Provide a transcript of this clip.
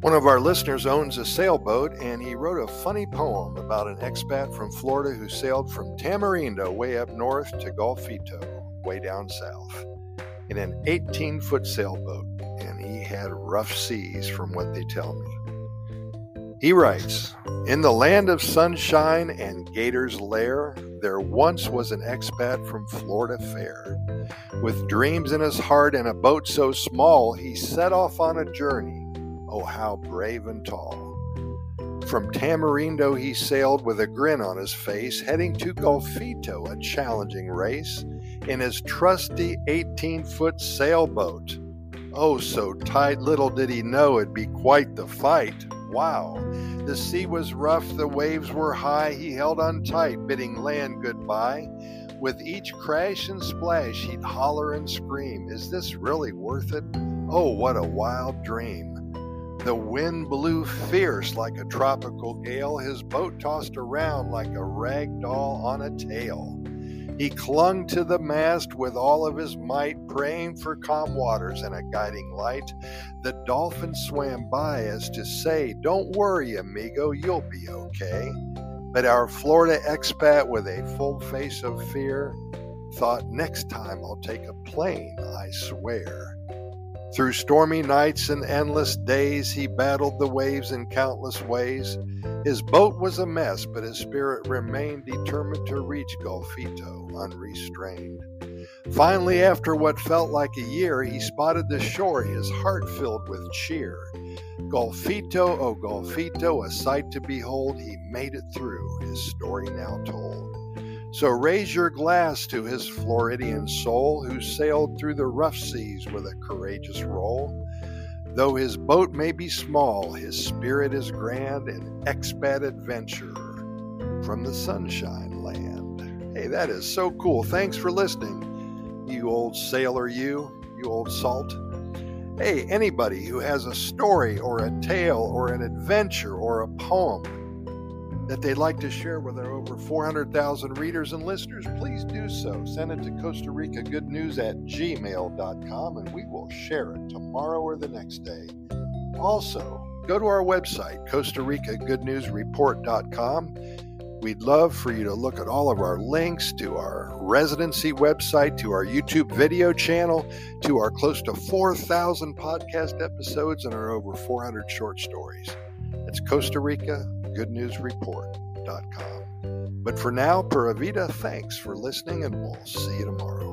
One of our listeners owns a sailboat, and he wrote a funny poem about an expat from Florida who sailed from Tamarindo way up north to Golfito, way down south, in an 18 foot sailboat, and he had rough seas, from what they tell me. He writes In the land of sunshine and Gator's lair, there once was an expat from Florida fair. With dreams in his heart and a boat so small, he set off on a journey Oh, how brave and tall. From Tamarindo he sailed with a grin on his face, heading to Golfito, a challenging race, in his trusty 18 foot sailboat. Oh, so tight, little did he know it'd be quite the fight. Wow. The sea was rough, the waves were high, he held on tight, bidding land goodbye. With each crash and splash, he'd holler and scream, Is this really worth it? Oh, what a wild dream. The wind blew fierce like a tropical gale. His boat tossed around like a rag doll on a tail. He clung to the mast with all of his might, praying for calm waters and a guiding light. The dolphin swam by as to say, Don't worry, amigo, you'll be okay. But our Florida expat, with a full face of fear, thought, Next time I'll take a plane, I swear. Through stormy nights and endless days, he battled the waves in countless ways. His boat was a mess, but his spirit remained determined to reach Golfito unrestrained. Finally, after what felt like a year, he spotted the shore, his heart filled with cheer. Golfito, oh Golfito, a sight to behold, he made it through, his story now told. So raise your glass to his Floridian soul, who sailed through the rough seas with a courageous roll. Though his boat may be small, his spirit is grand, an expat adventurer from the Sunshine Land. Hey, that is so cool. Thanks for listening, you old sailor, you, you old salt. Hey, anybody who has a story or a tale or an adventure or a poem that they'd like to share with our over 400,000 readers and listeners, please do so. Send it to Costa Rica Good News at gmail.com and we will share it tomorrow or the next day. Also, go to our website, Costa Rica Good News Report.com. We'd love for you to look at all of our links to our residency website, to our YouTube video channel, to our close to 4,000 podcast episodes, and our over 400 short stories. It's Costa Rica goodnewsreport.com. But for now, Pura Vida, thanks for listening, and we'll see you tomorrow.